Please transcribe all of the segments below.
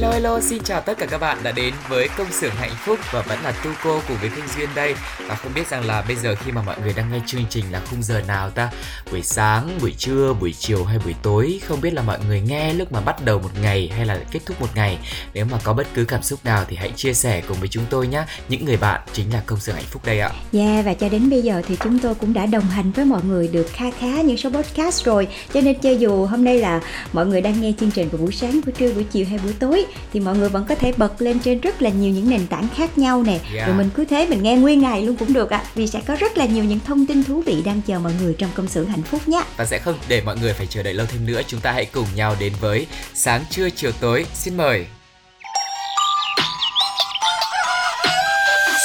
Hello hello, xin chào tất cả các bạn đã đến với công xưởng hạnh phúc và vẫn là Tu cô cùng với Thanh Duyên đây. Và không biết rằng là bây giờ khi mà mọi người đang nghe chương trình là khung giờ nào ta? Buổi sáng, buổi trưa, buổi chiều hay buổi tối? Không biết là mọi người nghe lúc mà bắt đầu một ngày hay là kết thúc một ngày. Nếu mà có bất cứ cảm xúc nào thì hãy chia sẻ cùng với chúng tôi nhé. Những người bạn chính là công xưởng hạnh phúc đây ạ. Yeah, Dạ, và cho đến bây giờ thì chúng tôi cũng đã đồng hành với mọi người được kha khá những số podcast rồi. Cho nên cho dù hôm nay là mọi người đang nghe chương trình vào buổi sáng, buổi trưa, buổi chiều hay buổi tối thì mọi người vẫn có thể bật lên trên rất là nhiều những nền tảng khác nhau nè Yeah. Rồi mình cứ thế mình nghe nguyên ngày luôn cũng được ạ Vì sẽ có rất là nhiều những thông tin thú vị đang chờ mọi người trong công xưởng hạnh phúc nhé và sẽ không để mọi người phải chờ đợi lâu thêm nữa chúng ta hãy cùng nhau đến với sáng trưa chiều tối xin mời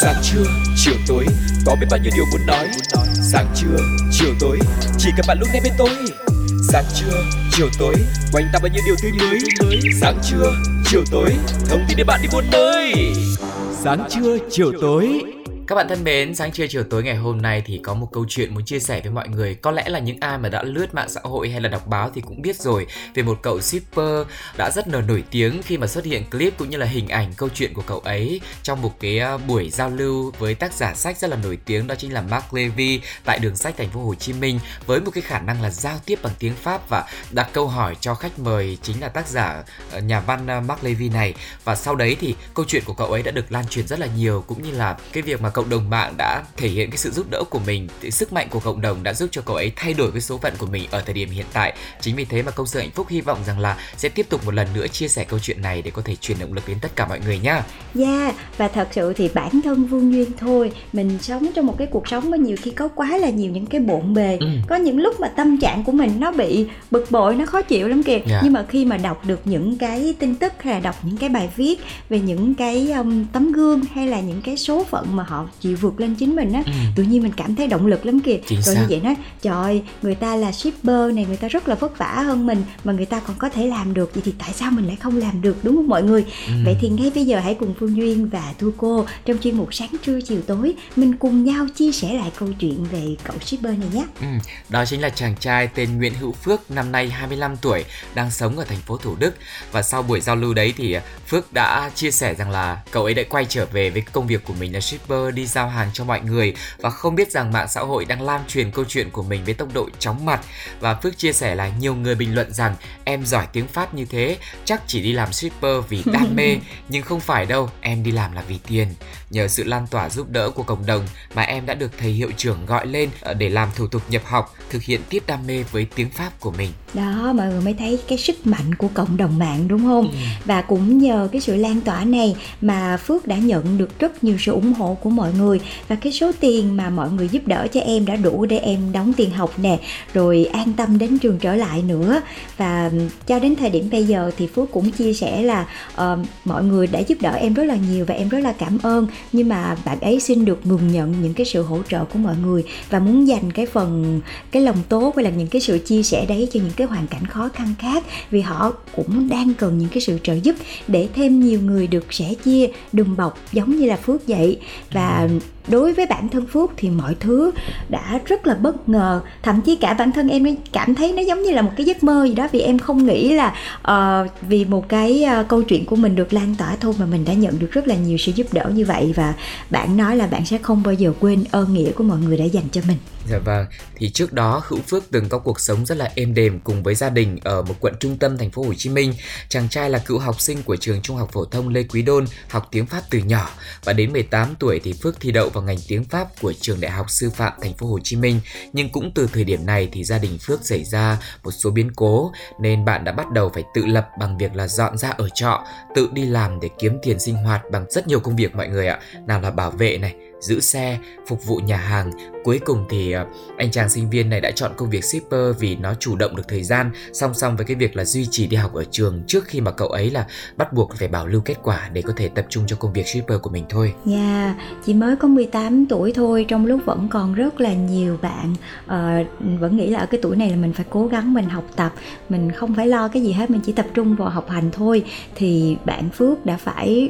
Sáng trưa, chiều tối, có biết bao nhiêu điều muốn nói. Sáng trưa, chiều tối, chỉ cần bạn lúc nghe bên tôi. Sáng trưa, chiều tối, quanh ta bao nhiêu điều tươi mới. Sáng trưa, chiều tối, thông tin để bạn đi buôn nơi. Sáng trưa, chiều tối. Các bạn thân mến, sáng trưa chiều tối ngày hôm nay thì có một câu chuyện muốn chia sẻ với mọi người. Có lẽ là những ai mà đã lướt mạng xã hội hay là đọc báo thì cũng biết rồi về một cậu shipper đã rất là nổi tiếng khi mà xuất hiện clip cũng như là hình ảnh câu chuyện của cậu ấy trong một cái à, buổi giao lưu với tác giả sách rất là nổi tiếng đó chính là Mark Levy tại đường sách thành phố Hồ Chí Minh với một cái khả năng là giao tiếp bằng tiếng Pháp và đặt câu hỏi cho khách mời chính là tác giả ờ, nhà văn à, Mark Levy này và sau đấy thì câu chuyện của cậu ấy đã được lan truyền rất là nhiều cũng như là cái việc mà cộng đồng mạng đã thể hiện cái sự giúp đỡ của mình thì sức mạnh của cộng đồng đã giúp cho cậu ấy thay đổi cái số phận của mình ở thời điểm hiện tại chính vì thế mà công sự hạnh phúc hy vọng rằng là sẽ tiếp tục một lần nữa chia sẻ câu chuyện này để có thể truyền động lực đến tất cả mọi người nhá Yeah, Dạ, và thật sự thì bản thân Vương Duyên thôi Mình sống trong một cái cuộc sống mà nhiều khi có quá là nhiều những cái bộn bề Ừ. Có những lúc mà tâm trạng của mình nó bị bực bội, nó khó chịu lắm kìa Dạ. Nhưng mà khi mà đọc được những cái tin tức hay là đọc những cái bài viết Về những cái um, tấm gương hay là những cái số phận mà họ chịu vượt lên chính mình á Ừ. Tự nhiên mình cảm thấy động lực lắm kìa Chính Rồi xác. như vậy nói, trời người ta là shipper này, người ta rất là vất vả hơn mình Mà người ta còn có thể làm được, vậy thì tại sao mình lại không làm được đúng không mọi người Ừ. Vậy thì ngay bây giờ hãy cùng Phương Duyên và Thu Cô trong chuyên mục sáng trưa chiều tối mình cùng nhau chia sẻ lại câu chuyện về cậu shipper này nhé. Ừ, đó chính là chàng trai tên Nguyễn Hữu Phước năm nay 25 tuổi đang sống ở thành phố Thủ Đức và sau buổi giao lưu đấy thì Phước đã chia sẻ rằng là cậu ấy đã quay trở về với công việc của mình là shipper đi giao hàng cho mọi người và không biết rằng mạng xã hội đang lan truyền câu chuyện của mình với tốc độ chóng mặt. Và Phước chia sẻ là nhiều người bình luận rằng em giỏi tiếng Pháp như thế chắc chỉ đi làm shipper vì đam mê nhưng không phải đâu em đi làm là vì tiền nhờ sự lan tỏa giúp đỡ của cộng đồng mà em đã được thầy hiệu trưởng gọi lên ờ, để làm thủ tục nhập học thực hiện tiếp đam mê với tiếng Pháp của mình Đó mọi người mới thấy cái sức mạnh của cộng đồng mạng đúng không? Và cũng nhờ cái sự lan tỏa này mà Phước đã nhận được rất nhiều sự ủng hộ của mọi người và cái số tiền mà mọi người giúp đỡ cho em đã đủ để em đóng tiền học nè, rồi an tâm đến trường trở lại nữa. Và cho đến thời điểm bây giờ thì Phước cũng chia sẻ là ờ, mọi người đã giúp đỡ em rất là nhiều và em rất là cảm ơn nhưng mà bạn ấy xin được ngừng nhận những cái sự hỗ trợ của mọi người và muốn dành cái phần cái lòng tốt hay là những cái sự chia sẻ đấy cho những cái hoàn cảnh khó khăn khác vì họ cũng đang cần những cái sự trợ giúp để thêm nhiều người được sẻ chia đùm bọc giống như là Phước vậy. Và đối với bản thân Phước thì mọi thứ đã rất là bất ngờ. Thậm chí cả bản thân em cảm thấy nó giống như là một cái giấc mơ gì đó vì em không nghĩ là uh, vì một cái uh, câu chuyện của mình được lan tỏa thôi mà mình đã nhận được rất là nhiều sự giúp đỡ như vậy và bạn nói là bạn sẽ không bao giờ quên ơn nghĩa của mọi người đã dành cho mình. Dạ vâng, thì trước đó Hữu Phước từng có cuộc sống rất là êm đềm cùng với gia đình ở một quận trung tâm thành phố Hồ Chí Minh. Chàng trai là cựu học sinh của trường Trung học phổ thông Lê Quý Đôn, học tiếng Pháp từ nhỏ và đến 18 tuổi thì Phước thi đậu vào ngành tiếng Pháp của trường Đại học Sư phạm thành phố Hồ Chí Minh. Nhưng cũng từ thời điểm này thì gia đình Phước xảy ra một số biến cố nên bạn đã bắt đầu phải tự lập bằng việc là dọn ra ở trọ, tự đi làm để kiếm tiền sinh hoạt bằng rất nhiều công việc mọi người ạ. Nào là bảo vệ này, giữ xe, phục vụ nhà hàng. Cuối cùng thì ờ, anh chàng sinh viên này đã chọn công việc shipper vì nó chủ động được thời gian song song với cái việc là duy trì đi học ở trường trước khi mà cậu ấy là bắt buộc phải bảo lưu kết quả để có thể tập trung cho công việc shipper của mình thôi. Dạ, yeah, chỉ mới có 18 tuổi thôi trong lúc vẫn còn rất là nhiều bạn uh, vẫn nghĩ là ở cái tuổi này là mình phải cố gắng mình học tập, mình không phải lo cái gì hết, mình chỉ tập trung vào học hành thôi thì bạn Phước đã phải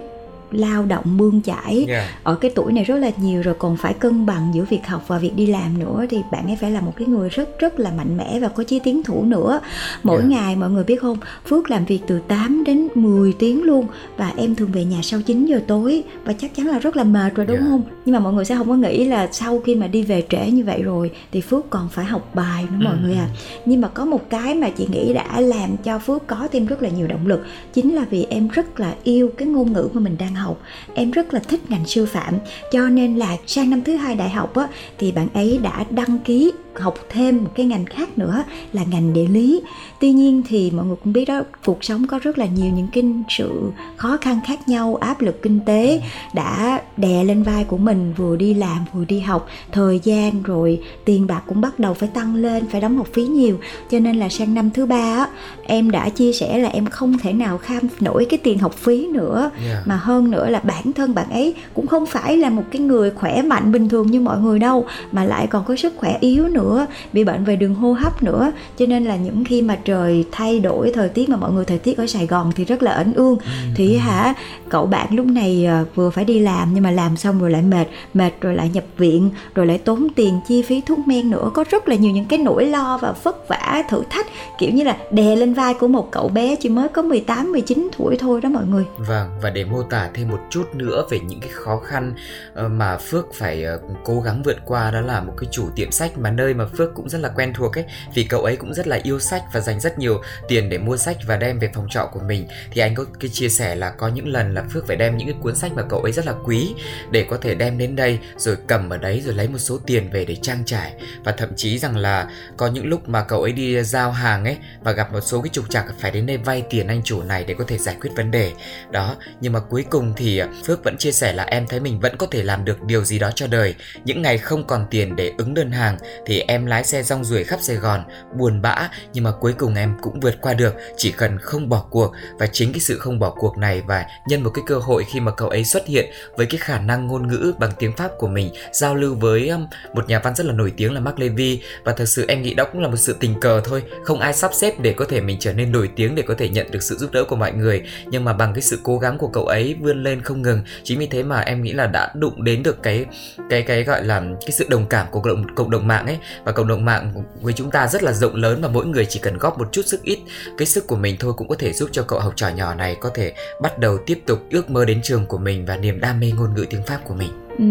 lao động bươn chải yeah. ở cái tuổi này rất là nhiều rồi còn phải cân bằng giữa việc học và việc đi làm nữa thì bạn ấy phải là một cái người rất rất là mạnh mẽ và có chí tiến thủ nữa mỗi yeah. ngày mọi người biết không Phước làm việc từ 8 đến 10 tiếng luôn và em thường về nhà sau 9 giờ tối và chắc chắn là rất là mệt rồi đúng yeah. không nhưng mà mọi người sẽ không có nghĩ là sau khi mà đi về trễ như vậy rồi thì Phước còn phải học bài nữa mọi ừ. người à nhưng mà có một cái mà chị nghĩ đã làm cho Phước có thêm rất là nhiều động lực chính là vì em rất là yêu cái ngôn ngữ mà mình đang học học. Em rất là thích ngành sư phạm cho nên là sang năm thứ hai đại học á, thì bạn ấy đã đăng ký học thêm một cái ngành khác nữa là ngành địa lý. Tuy nhiên thì mọi người cũng biết đó cuộc sống có rất là nhiều những cái sự khó khăn khác nhau áp lực kinh tế đã đè lên vai của mình vừa đi làm vừa đi học. Thời gian rồi tiền bạc cũng bắt đầu phải tăng lên phải đóng học phí nhiều. Cho nên là sang năm thứ ba á em đã chia sẻ là em không thể nào kham nổi cái tiền học phí nữa yeah. mà hơn nữa là bản thân bạn ấy cũng không phải là một cái người khỏe mạnh bình thường như mọi người đâu mà lại còn có sức khỏe yếu nữa bị bệnh về đường hô hấp nữa cho nên là những khi mà trời thay đổi thời tiết mà mọi người thời tiết ở Sài Gòn thì rất là ẩn ương ừ, thì ừ. hả cậu bạn lúc này à, vừa phải đi làm nhưng mà làm xong rồi lại mệt mệt rồi lại nhập viện rồi lại tốn tiền chi phí thuốc men nữa có rất là nhiều những cái nỗi lo và vất vả thử thách kiểu như là đè lên vai của một cậu bé chỉ mới có 18 19 tuổi thôi đó mọi người. Vâng và để mô tả thêm một chút nữa về những cái khó khăn ờ, mà Phước phải ờ, cố gắng vượt qua. Đó là một cái chủ tiệm sách mà nơi mà Phước cũng rất là quen thuộc ấy, vì cậu ấy cũng rất là yêu sách và dành rất nhiều tiền để mua sách và đem về phòng trọ của mình. Thì anh có cái chia sẻ là có những lần là Phước phải đem những cái cuốn sách mà cậu ấy rất là quý để có thể đem đến đây, rồi cầm ở đấy, rồi lấy một số tiền về để trang trải. Và thậm chí rằng là có những lúc mà cậu ấy đi giao hàng ấy và gặp một số cái trục trặc, phải đến đây vay tiền anh chủ này để có thể giải quyết vấn đề. Đó, nhưng mà cuối cùng thì Phước vẫn chia sẻ là em thấy mình vẫn có thể làm được điều gì đó cho đời. Những ngày không còn tiền để ứng đơn hàng thì em lái xe rong ruổi khắp Sài Gòn, buồn bã nhưng mà cuối cùng em cũng vượt qua được, chỉ cần không bỏ cuộc và chính cái sự không bỏ cuộc này và nhân một cái cơ hội khi mà cậu ấy xuất hiện với cái khả năng ngôn ngữ bằng tiếng Pháp của mình giao lưu với um, một nhà văn rất là nổi tiếng là Mark Levy. Và thật sự em nghĩ đó cũng là một sự tình cờ thôi, không ai sắp xếp để có thể mình trở nên nổi tiếng để có thể nhận được sự giúp đỡ của mọi người. Nhưng mà bằng cái sự cố gắng của cậu ấy vươn lên không ngừng chính vì thế mà em nghĩ là đã đụng đến được cái cái cái gọi là cái sự đồng cảm của cộng cộng đồng mạng ấy và cộng đồng mạng với chúng ta rất là rộng lớn và mỗi người chỉ cần góp một chút sức ít, cái sức của mình thôi cũng có thể giúp cho cậu học trò nhỏ này có thể bắt đầu tiếp tục ước mơ đến trường của mình và niềm đam mê ngôn ngữ tiếng Pháp của mình. Ừ,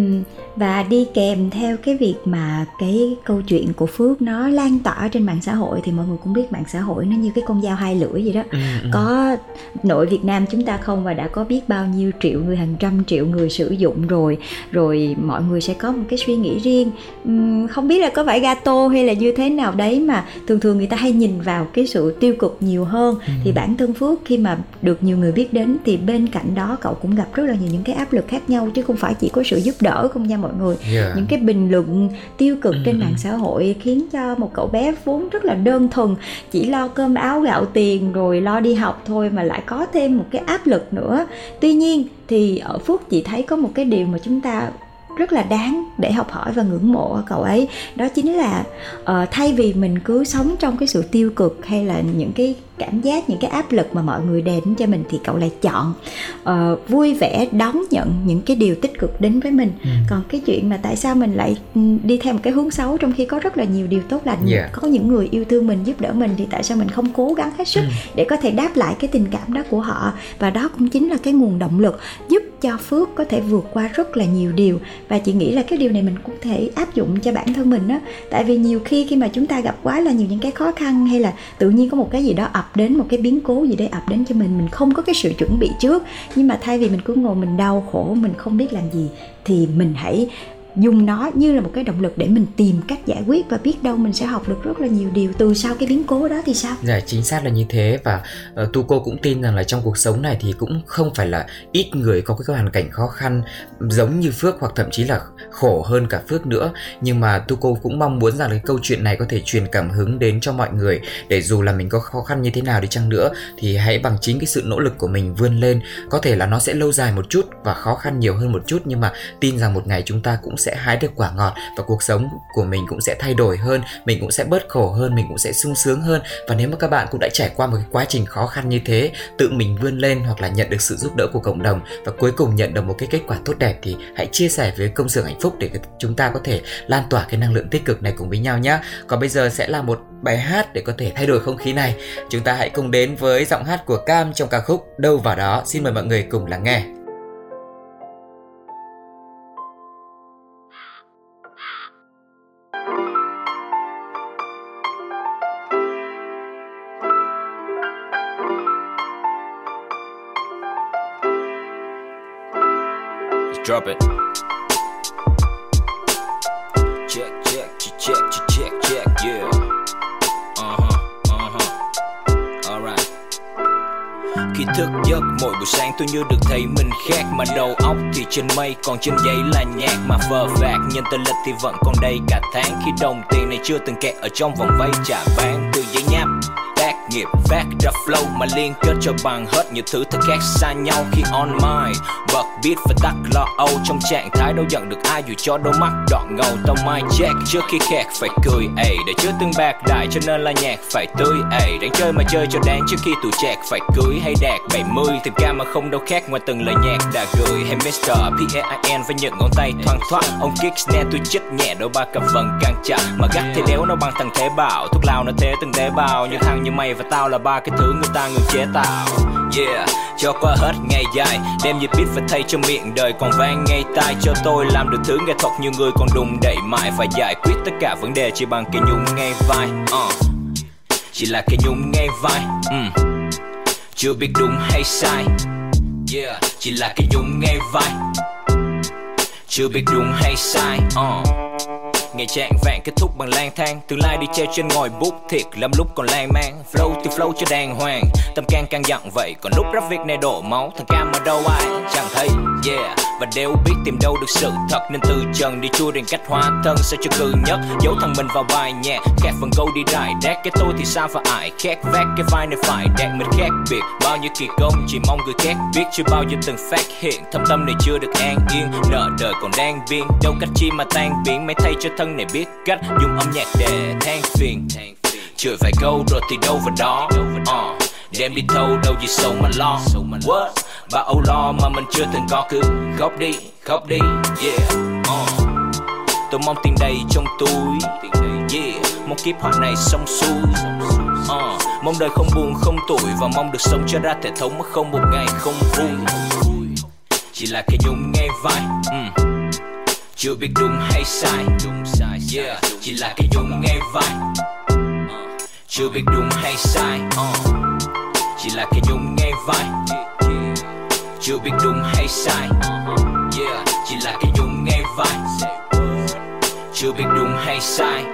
và đi kèm theo cái việc mà cái câu chuyện của Phước nó lan tỏa trên mạng xã hội thì mọi người cũng biết mạng xã hội nó như cái con dao hai lưỡi vậy đó ừ, ừ. có nội Việt Nam chúng ta không và đã có biết bao nhiêu triệu người hàng trăm triệu người sử dụng rồi rồi mọi người sẽ có một cái suy nghĩ riêng uhm, không biết là có phải gato hay là như thế nào đấy mà thường thường người ta hay nhìn vào cái sự tiêu cực nhiều hơn ừ. thì bản thân Phước khi mà được nhiều người biết đến thì bên cạnh đó cậu cũng gặp rất là nhiều những cái áp lực khác nhau chứ không phải chỉ có sự giúp đỡ không nha mọi người yeah. những cái bình luận tiêu cực trên mạng xã hội khiến cho một cậu bé vốn rất là đơn thuần chỉ lo cơm áo gạo tiền rồi lo đi học thôi mà lại có thêm một cái áp lực nữa tuy nhiên thì ở phúc chị thấy có một cái điều mà chúng ta rất là đáng để học hỏi và ngưỡng mộ ở cậu ấy đó chính là uh, thay vì mình cứ sống trong cái sự tiêu cực hay là những cái cảm giác những cái áp lực mà mọi người đến cho mình thì cậu lại chọn uh, vui vẻ đón nhận những cái điều tích cực đến với mình ừ. còn cái chuyện mà tại sao mình lại ừ, đi theo một cái hướng xấu trong khi có rất là nhiều điều tốt lành yeah. có những người yêu thương mình giúp đỡ mình thì tại sao mình không cố gắng hết sức ừ. để có thể đáp lại cái tình cảm đó của họ và đó cũng chính là cái nguồn động lực giúp cho phước có thể vượt qua rất là nhiều điều và chị nghĩ là cái điều này mình cũng thể áp dụng cho bản thân mình á tại vì nhiều khi khi mà chúng ta gặp quá là nhiều những cái khó khăn hay là tự nhiên có một cái gì đó ập đến một cái biến cố gì đấy ập đến cho mình mình không có cái sự chuẩn bị trước. Nhưng mà thay vì mình cứ ngồi mình đau khổ, mình không biết làm gì, thì mình hãy dùng nó như là một cái động lực để mình tìm cách giải quyết và biết đâu mình sẽ học được rất là nhiều điều. Từ sau cái biến cố đó thì sao? Dạ chính xác là như thế và uh, tu cô cũng tin rằng là trong cuộc sống này thì cũng không phải là ít người có cái hoàn cảnh khó khăn giống như Phước hoặc thậm chí là khổ hơn cả Phước nữa. Nhưng mà tu cô cũng mong muốn rằng cái câu chuyện này có thể truyền cảm hứng đến cho mọi người để dù là mình có khó khăn như thế nào đi chăng nữa thì hãy bằng chính cái sự nỗ lực của mình vươn lên. Có thể là nó sẽ lâu dài một chút và khó khăn nhiều hơn một chút nhưng mà tin rằng một ngày chúng ta cũng sẽ hái được quả ngọt và cuộc sống của mình cũng sẽ thay đổi hơn, mình cũng sẽ bớt khổ hơn, mình cũng sẽ sung sướng hơn. Và nếu mà các bạn cũng đã trải qua một cái quá trình khó khăn như thế, tự mình vươn lên hoặc là nhận được sự giúp đỡ của cộng đồng và cuối cùng nhận được một cái kết quả tốt đẹp thì hãy chia sẻ với công xưởng hạnh phúc để chúng ta có thể lan tỏa cái năng lượng tích cực này cùng với nhau nhé còn bây giờ sẽ là một bài hát để có thể thay đổi không khí này. Chúng ta hãy cùng đến với giọng hát của cam trong ca khúc đâu vào đó. Xin mời mọi người cùng lắng nghe. Drop it. Check, check, check, check, check, check, yeah. Uh huh, uh huh. Alright. Khi thức giấc mỗi buổi sáng tôi như được thấy mình khác Mà đầu óc thì trên mây còn trên giấy là nhạc Mà phờ phạt nhân tên lịch thì vẫn còn đây cả tháng Khi đồng tiền này chưa từng kẹt ở trong vòng vay trả bán Từ giấy nháp nghiệp phát ra flow mà liên kết cho bằng hết nhiều thứ thật khác xa nhau khi on my bật beat và tắt lo âu trong trạng thái đâu giận được ai dù cho đôi mắt đỏ ngầu. Tao mai check trước khi khẹt phải cười ey để chưa từng bạc đại cho nên là nhạc phải tươi ey đang chơi mà chơi cho đáng trước khi tụi chẹt phải cưới hay đạt 70 tình ca mà không đâu khác ngoài từng lời nhạc đã gửi. Hay Mr. P.A.I.N với những ngón tay thoang thoát ông kick snare tôi chích nhẹ đôi ba cặp vần càng chặt. Mà gắt thì đéo nó bằng thằng thế bảo thuốc lao nó thế từng tế bào. Như thằng như mày và tao là ba cái thứ người ta ngừng chế tạo Yeah, cho qua hết ngày dài Đem gì beat và thay cho miệng đời còn vang ngay tai Cho tôi làm được thứ nghệ thuật như người còn đùng đẩy mãi Phải giải quyết tất cả vấn đề chỉ bằng cái nhung ngay vai uh. Chỉ là cái nhung ngay vai mm. Chưa biết đúng hay sai Yeah, chỉ là cái nhung ngay vai Chưa biết đúng hay sai uh. Ngày trạng vạn kết thúc bằng lang thang. Tương lai đi treo trên ngòi bút thiệt, lắm lúc còn lan man Flow thì flow cho đàng hoàng. Tâm can càng dặn vậy, Còn lúc rap việc này đổ máu. Thằng cam mà đâu ai chẳng thấy. Yeah Và đều biết tìm đâu được sự thật. Nên từ trần đi chui đèn cách hóa thân sẽ cho cư nhất. Giấu thằng mình vào bài nhạc Khác phần câu đi rải đét Cái tôi thì sao phải ai Khác vác cái vai này phải đạt mình khác biệt. Bao nhiêu kỳ công chỉ mong người khác biết. Chưa bao giờ từng phát hiện Thâm tâm này chưa được an yên. Nợ đời còn đang biên Đâu cách chi mà tan biến. Mấy thay cho thân này biết cách dùng âm nhạc để than phiền. Chửi vài câu rồi thì đâu vào đó. Uh, đem đi thâu đâu gì sâu mà lo. What? Và âu lo mà mình chưa từng có cứ khóc đi khóc đi yeah uh. tôi mong tiền đầy trong túi yeah. Mong kiếp họ này xong xuôi uh, mong đời không buồn không tuổi và mong được sống cho ra thể thống mà không một ngày không vui. Chỉ là cái nhung nghe vai mm chưa biết đúng hay sai yeah. Chỉ là cái nhung nghe vai uh. chưa biết đúng hay sai uh. chỉ là cái nhung nghe vai chưa biết đúng hay sai. Yeah, chỉ là cái nhung nghe vai. Chưa biết đúng hay sai.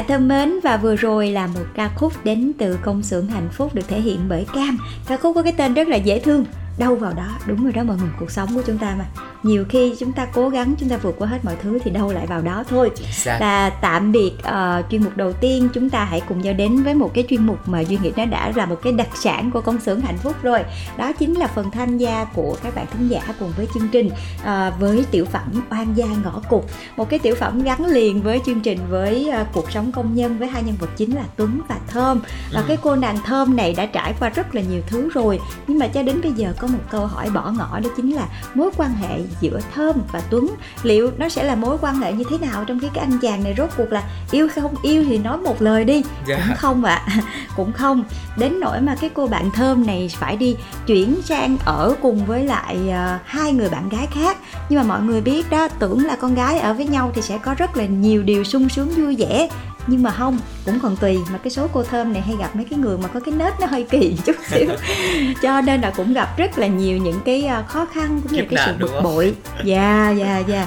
Các bạn thân mến và vừa rồi là một ca khúc đến từ công xưởng hạnh phúc được thể hiện bởi Cam. Ca khúc có cái tên rất là dễ thương. Đâu vào đó, đúng rồi đó mọi người, cuộc sống của chúng ta mà nhiều khi chúng ta cố gắng chúng ta vượt qua hết mọi thứ thì đâu lại vào đó thôi. Và tạm biệt uh, chuyên mục đầu tiên chúng ta hãy cùng nhau đến với một cái chuyên mục mà duy nghĩ nó đã là một cái đặc sản của công xưởng hạnh phúc rồi. Đó chính là phần tham gia của các bạn thính giả cùng với chương trình uh, với tiểu phẩm oan gia ngõ cụt. Một cái tiểu phẩm gắn liền với chương trình với uh, cuộc sống công nhân với hai nhân vật chính là tuấn và thơm. Và ừ. cái cô nàng thơm này đã trải qua rất là nhiều thứ rồi. Nhưng mà cho đến bây giờ có một câu hỏi bỏ ngỏ đó chính là mối quan hệ giữa thơm và tuấn liệu nó sẽ là mối quan hệ như thế nào trong khi cái anh chàng này rốt cuộc là yêu hay không yêu thì nói một lời đi yeah. Dạ. cũng không ạ à. cũng không đến nỗi mà cái cô bạn thơm này phải đi chuyển sang ở cùng với lại uh, hai người bạn gái khác nhưng mà mọi người biết đó tưởng là con gái ở với nhau thì sẽ có rất là nhiều điều sung sướng vui vẻ nhưng mà không cũng còn tùy mà cái số cô thơm này hay gặp mấy cái người mà có cái nết nó hơi kỳ chút xíu. Cho nên là cũng gặp rất là nhiều những cái à, khó khăn cũng như cái sự bực bội. Dạ dạ dạ.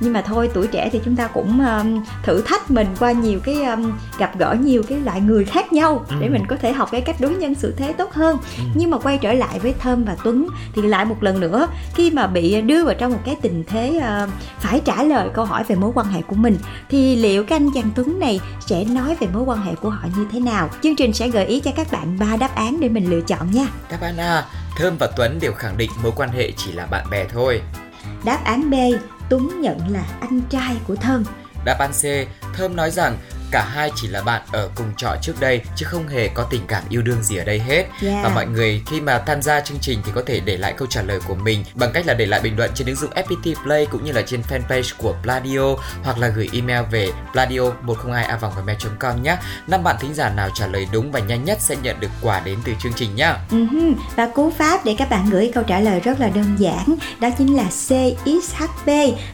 Nhưng mà thôi tuổi trẻ thì chúng ta cũng um, thử thách mình qua nhiều cái um, gặp gỡ nhiều cái loại người khác nhau ừ. để mình có thể học cái cách đối nhân xử thế tốt hơn. Ừ. nhưng mà quay trở lại với thơm và tuấn thì lại một lần nữa khi mà bị đưa vào trong một cái tình thế uh, phải trả lời câu hỏi về mối quan hệ của mình thì liệu cái anh chàng tuấn này sẽ nói về mối quan hệ của họ như thế nào. Chương trình sẽ gợi ý cho các bạn ba đáp án để mình lựa chọn nha. Đáp án A, Thơm và Tuấn đều khẳng định mối quan hệ chỉ là bạn bè thôi. Đáp án B, Tuấn nhận là anh trai của Thơm. Đáp án C, Thơm nói rằng cả hai chỉ là bạn ở cùng trọ trước đây chứ không hề có tình cảm yêu đương gì ở đây hết yeah. và mọi người khi mà tham gia chương trình thì có thể để lại câu trả lời của mình bằng cách là để lại bình luận trên ứng dụng FPT Play cũng như là trên fanpage của Pladio hoặc là gửi email về pladio 102 a com nhé. Năm bạn thính giả nào trả lời đúng và nhanh nhất sẽ nhận được quà đến từ chương trình nhé. Uh-huh. Và cú pháp để các bạn gửi câu trả lời rất là đơn giản, đó chính là CXHP.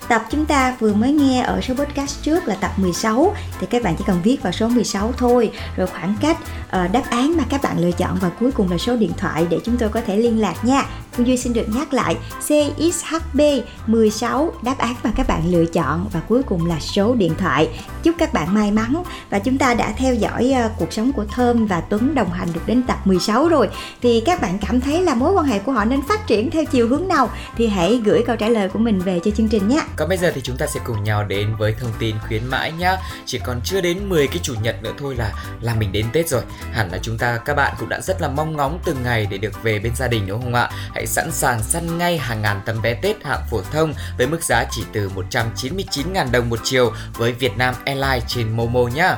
Tập chúng ta vừa mới nghe ở số podcast trước là tập 16 thì các bạn chỉ cần viết vào số 16 thôi. Rồi khoảng cách Ờ, đáp án mà các bạn lựa chọn và cuối cùng là số điện thoại để chúng tôi có thể liên lạc nha Phương Duy xin được nhắc lại CXHB 16 đáp án mà các bạn lựa chọn và cuối cùng là số điện thoại. Chúc các bạn may mắn và chúng ta đã theo dõi ờ, cuộc sống của Thơm và Tuấn đồng hành được đến tập 16 rồi. Thì các bạn cảm thấy là mối quan hệ của họ nên phát triển theo chiều hướng nào thì hãy gửi câu trả lời của mình về cho chương trình nhé. Còn bây giờ thì chúng ta sẽ cùng nhau đến với thông tin khuyến mãi nhá. Chỉ còn chưa đến 10 cái chủ nhật nữa thôi là là mình đến Tết rồi. Hẳn là chúng ta các bạn cũng đã rất là mong ngóng từng ngày để được về bên gia đình đúng không ạ? Hãy sẵn sàng săn ngay hàng ngàn tấm vé Tết hạng phổ thông với mức giá chỉ từ 199.000 đồng một chiều với Vietnam Airlines trên Momo nhé. nha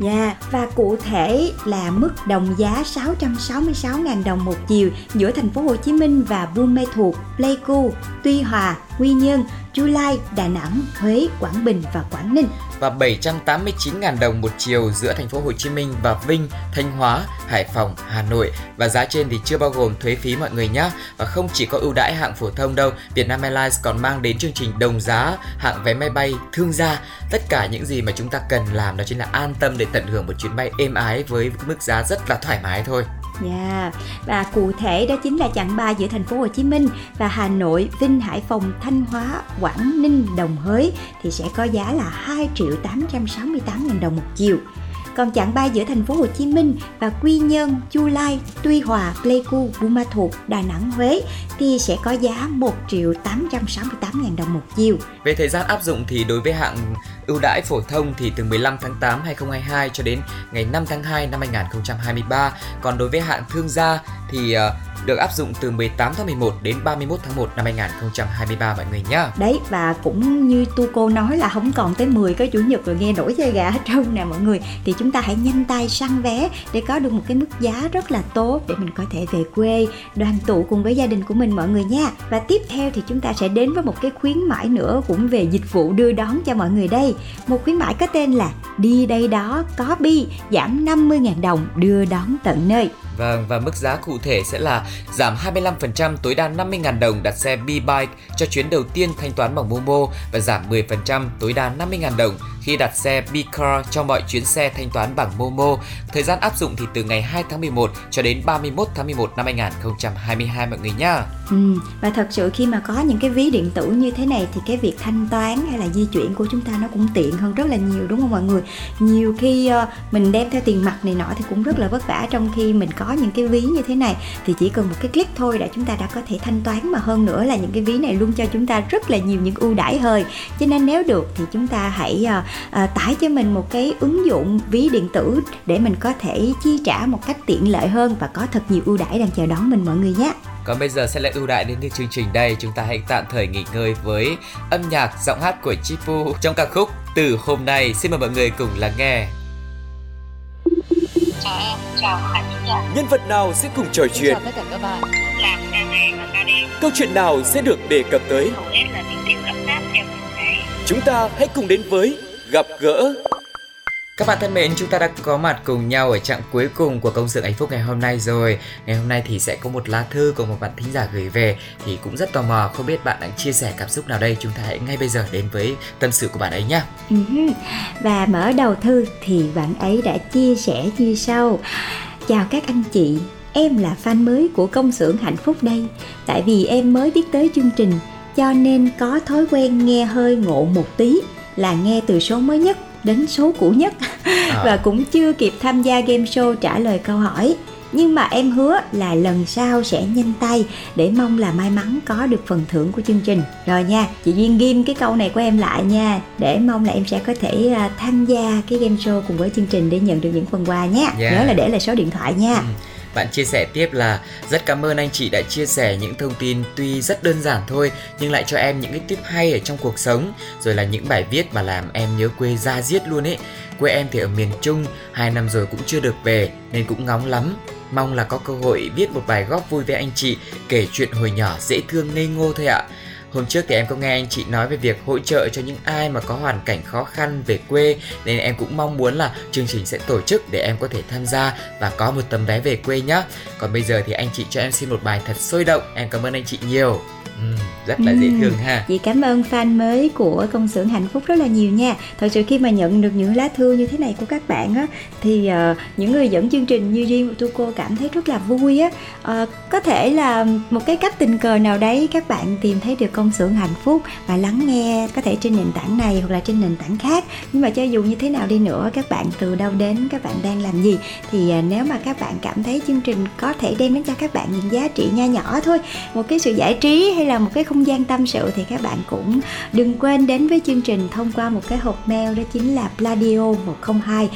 dạ, yeah. và cụ thể là mức đồng giá 666.000 đồng một chiều giữa thành phố Hồ Chí Minh và Buôn Mê Thuột, Pleiku, Tuy Hòa, Quy Nhơn, Chu Lai, Đà Nẵng, Huế, Quảng Bình và Quảng Ninh và 789.000 đồng một chiều giữa thành phố Hồ Chí Minh và Vinh, Thanh Hóa, Hải Phòng, Hà Nội và giá trên thì chưa bao gồm thuế phí mọi người nhé. Và không chỉ có ưu đãi hạng phổ thông đâu, Vietnam Airlines còn mang đến chương trình đồng giá hạng vé máy bay thương gia. Tất cả những gì mà chúng ta cần làm đó chính là an tâm để tận hưởng một chuyến bay êm ái với mức giá rất là thoải mái thôi. Yeah. và cụ thể đó chính là chặng 3 giữa thành phố Hồ Chí Minh và Hà Nội, Vinh, Hải Phòng, Thanh Hóa, Quảng Ninh, Đồng Hới thì sẽ có giá là 2 triệu 868 000 đồng một chiều. Còn chặng bay giữa thành phố Hồ Chí Minh và Quy Nhơn, Chu Lai, Tuy Hòa, Pleiku, Buôn Ma Thuột, Đà Nẵng, Huế thì sẽ có giá 1 triệu 868 ngàn đồng một chiều. Về thời gian áp dụng thì đối với hạng ưu đãi phổ thông thì từ 15 tháng 8 2022 cho đến ngày 5 tháng 2 năm 2023. Còn đối với hạng thương gia thì ờ, được áp dụng từ 18 tháng 11 đến 31 tháng 1 năm 2023 mọi người nhé. Đấy, và cũng như tu cô nói là không còn tới 10 cái chủ nhật rồi nghe nổi dây gà hết trơn nè mọi người thì chúng ta hãy nhanh tay săn vé để có được một cái mức giá rất là tốt để mình có thể về quê, đoàn tụ cùng với gia đình của mình mọi người nha. Và tiếp theo thì chúng ta sẽ đến với một cái khuyến mãi nữa cũng về dịch vụ đưa đón cho mọi người đây. Một khuyến mãi có tên là đi đây đó có bi, giảm 50.000 đồng đưa đón tận nơi. Vâng, và mức giá cụ thể sẽ là giảm 25% tối đa 50.000 đồng đặt xe B-Bike cho chuyến đầu tiên thanh toán bằng Momo và giảm 10% tối đa 50.000 đồng khi đặt xe B-Car cho mọi chuyến xe thanh toán bằng Momo. Thời gian áp dụng thì từ ngày 2 tháng 11 cho đến 31 tháng 11 năm 2022 mọi người nhá. Ừ, và thật sự khi mà có những cái ví điện tử như thế này thì cái việc thanh toán hay là di chuyển của chúng ta nó cũng tiện hơn rất là nhiều đúng không mọi người? Nhiều khi ờ, mình đem theo tiền mặt này nọ thì cũng rất là vất vả trong khi mình có có những cái ví như thế này thì chỉ cần một cái click thôi đã chúng ta đã có thể thanh toán. Mà hơn nữa là những cái ví này luôn cho chúng ta rất là nhiều những ưu đãi hơi cho nên nếu được thì chúng ta hãy uh, uh, tải cho mình một cái ứng dụng ví điện tử để mình có thể chi trả một cách tiện lợi hơn và có thật nhiều ưu đãi đang chờ đón mình mọi người nhé. Còn bây giờ sẽ là ưu đãi đến từ chương trình đây. Chúng ta hãy tạm thời nghỉ ngơi với âm nhạc giọng hát của Chipu Trong ca khúc Từ hôm nay. Xin mời mọi người cùng lắng nghe. Chào em, chào khán Nhân vật nào sẽ cùng trò chuyện? Chào tất cả các bạn Làm ca này và ca đêm Câu chuyện nào sẽ được đề cập tới? Hầu hết là tình Chúng ta hãy cùng đến với Gặp gỡ các bạn thân mến, chúng ta đã có mặt cùng nhau ở trạng cuối cùng của công sự hạnh phúc ngày hôm nay rồi. Ngày hôm nay thì sẽ có một lá thư của một bạn thính giả gửi về thì cũng rất tò mò không biết bạn đang chia sẻ cảm xúc nào đây. Chúng ta hãy ngay bây giờ đến với tâm sự của bạn ấy nhé. Ừ Và mở đầu thư thì bạn ấy đã chia sẻ như sau. Chào các anh chị, em là fan mới của công xưởng hạnh phúc đây. Tại vì em mới biết tới chương trình cho nên có thói quen nghe hơi ngộ một tí là nghe từ số mới nhất đến số cũ nhất à. và cũng chưa kịp tham gia game show trả lời câu hỏi nhưng mà em hứa là lần sau sẽ nhanh tay để mong là may mắn có được phần thưởng của chương trình rồi nha chị duyên ghim cái câu này của em lại nha để mong là em sẽ có thể à, tham gia cái game show cùng với chương trình để nhận được những phần quà nhé yeah. nhớ là để lại số điện thoại nha ừ bạn chia sẻ tiếp là rất cảm ơn anh chị đã chia sẻ những thông tin tuy rất đơn giản thôi nhưng lại cho em những cái tip hay ở trong cuộc sống rồi là những bài viết mà làm em nhớ quê ra giết luôn ấy. Quê em thì ở miền Trung, hai năm rồi cũng chưa được về nên cũng ngóng lắm. Mong là có cơ hội viết một bài góp vui với anh chị kể chuyện hồi nhỏ dễ thương ngây ngô thôi ạ. Hôm trước thì em có nghe anh chị nói về việc hỗ trợ cho những ai mà có hoàn cảnh khó khăn về quê, nên em cũng mong muốn là chương trình sẽ tổ chức để em có thể tham gia và có một tấm vé về quê nhé. Còn bây giờ thì anh chị cho em xin một bài thật sôi động. Em cảm ơn anh chị nhiều. Ừ, rất là dễ thương ha. Chị cảm ơn fan mới của công xưởng hạnh phúc rất là nhiều nha. Thật sự khi mà nhận được những lá thư như thế này của các bạn á thì uh, những người dẫn chương trình như riêng của cô cảm thấy rất là vui á. Uh, có thể là một cái cách tình cờ nào đấy các bạn tìm thấy được công xưởng hạnh phúc và lắng nghe có thể trên nền tảng này hoặc là trên nền tảng khác. Nhưng mà cho dù như thế nào đi nữa các bạn từ đâu đến các bạn đang làm gì thì uh, nếu mà các bạn cảm thấy chương trình có thể đem đến cho các bạn những giá trị nho nhỏ thôi một cái sự giải trí hay là một cái không gian tâm sự thì các bạn cũng đừng quên đến với chương trình thông qua một cái hộp mail đó chính là pladio 102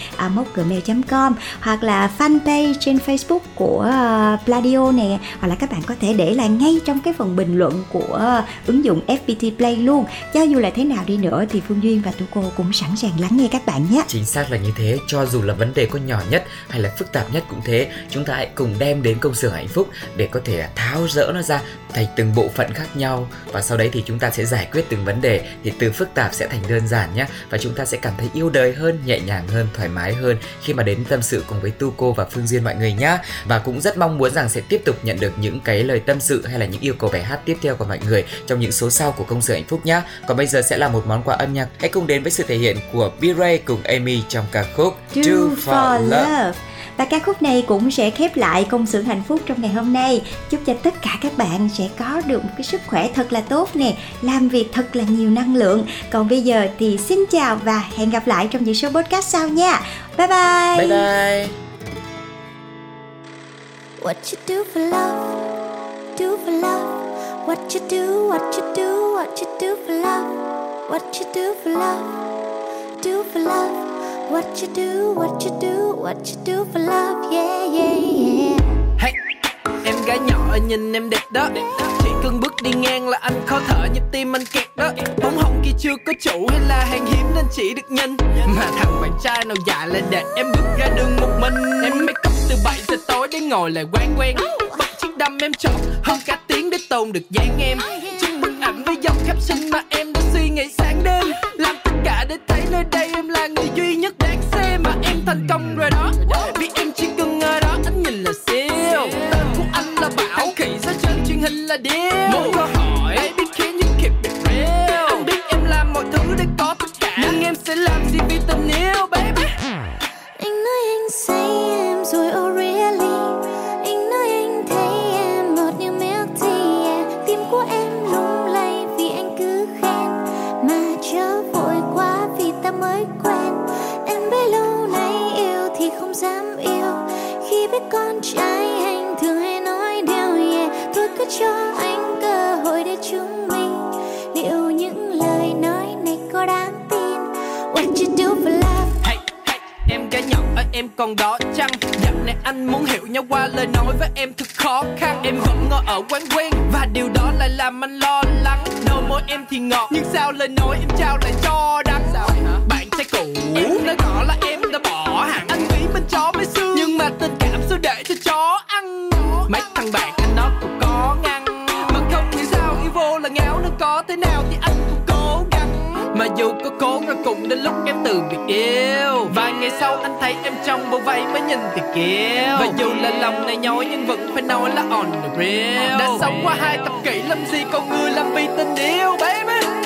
gmail com hoặc là fanpage trên facebook của ờ, pladio nè, hoặc là các bạn có thể để lại ngay trong cái phần bình luận của ứng dụng fpt play luôn. Cho dù là thế nào đi nữa thì phương duyên và tụi cô cũng sẵn sàng lắng nghe các bạn nhé. Chính xác là như thế, cho dù là vấn đề có nhỏ nhất hay là phức tạp nhất cũng thế, chúng ta hãy cùng đem đến công sở hạnh phúc để có thể tháo rỡ nó ra thành từng bộ phận khác nhau. Và sau đấy thì chúng ta sẽ giải quyết từng vấn đề thì từ phức tạp sẽ thành đơn giản nhé. Và chúng ta sẽ cảm thấy yêu đời hơn nhẹ nhàng hơn thoải mái hơn khi mà đến tâm sự cùng với tu cô và phương duyên mọi người nhé. Và cũng rất mong muốn rằng sẽ tiếp tục nhận được những cái lời tâm sự hay là những yêu cầu bài hát tiếp theo của mọi người trong những số sau của công sự hạnh phúc nhé. Còn bây giờ sẽ là một món quà âm nhạc. Hãy cùng đến với sự thể hiện của B-Ray cùng Amy trong ca khúc Do, Do for Love. love. Và ca khúc này cũng sẽ khép lại công xưởng hạnh phúc trong ngày hôm nay. Chúc cho tất cả các bạn sẽ có được một cái sức khỏe thật là tốt nè, làm việc thật là nhiều năng lượng. Còn bây giờ thì xin chào và hẹn gặp lại trong những số podcast sau nha. Bye bye. Bye bye. What you do for love? Do for love. What you do? What you do? What you do for love? What you do for love? Do for love. What you do, what you do, what you do for love, yeah, yeah, yeah. Hey, em gái nhỏ nhìn em đẹp đó. Chỉ cần bước đi ngang là anh khó thở nhịp tim anh kẹt đó. Bóng hồng kia chưa có chủ hay là hàng hiếm nên chỉ được nhìn. Mà thằng bạn trai nào dại là để em bước ra đường một mình. Em make up từ 7 giờ tối để ngồi lại quen quen. Bật chiếc đâm em chọn hơn cả tiếng để tôn được dáng em. Chụp bức ảnh với dòng caption mà em đã suy nghĩ sáng đêm. Làm tất cả để thấy nơi đây em duy nhất đáng xem mà em thành công rồi đó. Vì em chỉ cần ở đó, anh nhìn là siêu. Tên của anh là bảo. Kỳ ra trên truyền hình là điêu? Làm anh lo lắng. Đầu môi em thì ngọt nhưng sao lời nói em trao lại cho đắng? Sao hả? Bạn trai cũ em nói rõ là em đã bỏ hẳn anh nghĩ bên chó mấy xương nhưng mà tình cảm sao để cho chó ăn mấy thằng bạn anh nó cũng có ngăn. Mà không nghĩ sao yêu vô là ngáo nó có thế nào thì anh cũng cố gắng. Mà dù có cố rồi cũng đến lúc em từ biệt yêu sau anh thấy em trong bộ váy mới nhìn thì kiêu và dù là lòng này nhói nhưng vẫn phải nói là on the real. Đã sống qua hai thập kỷ làm gì con người làm vì tình yêu baby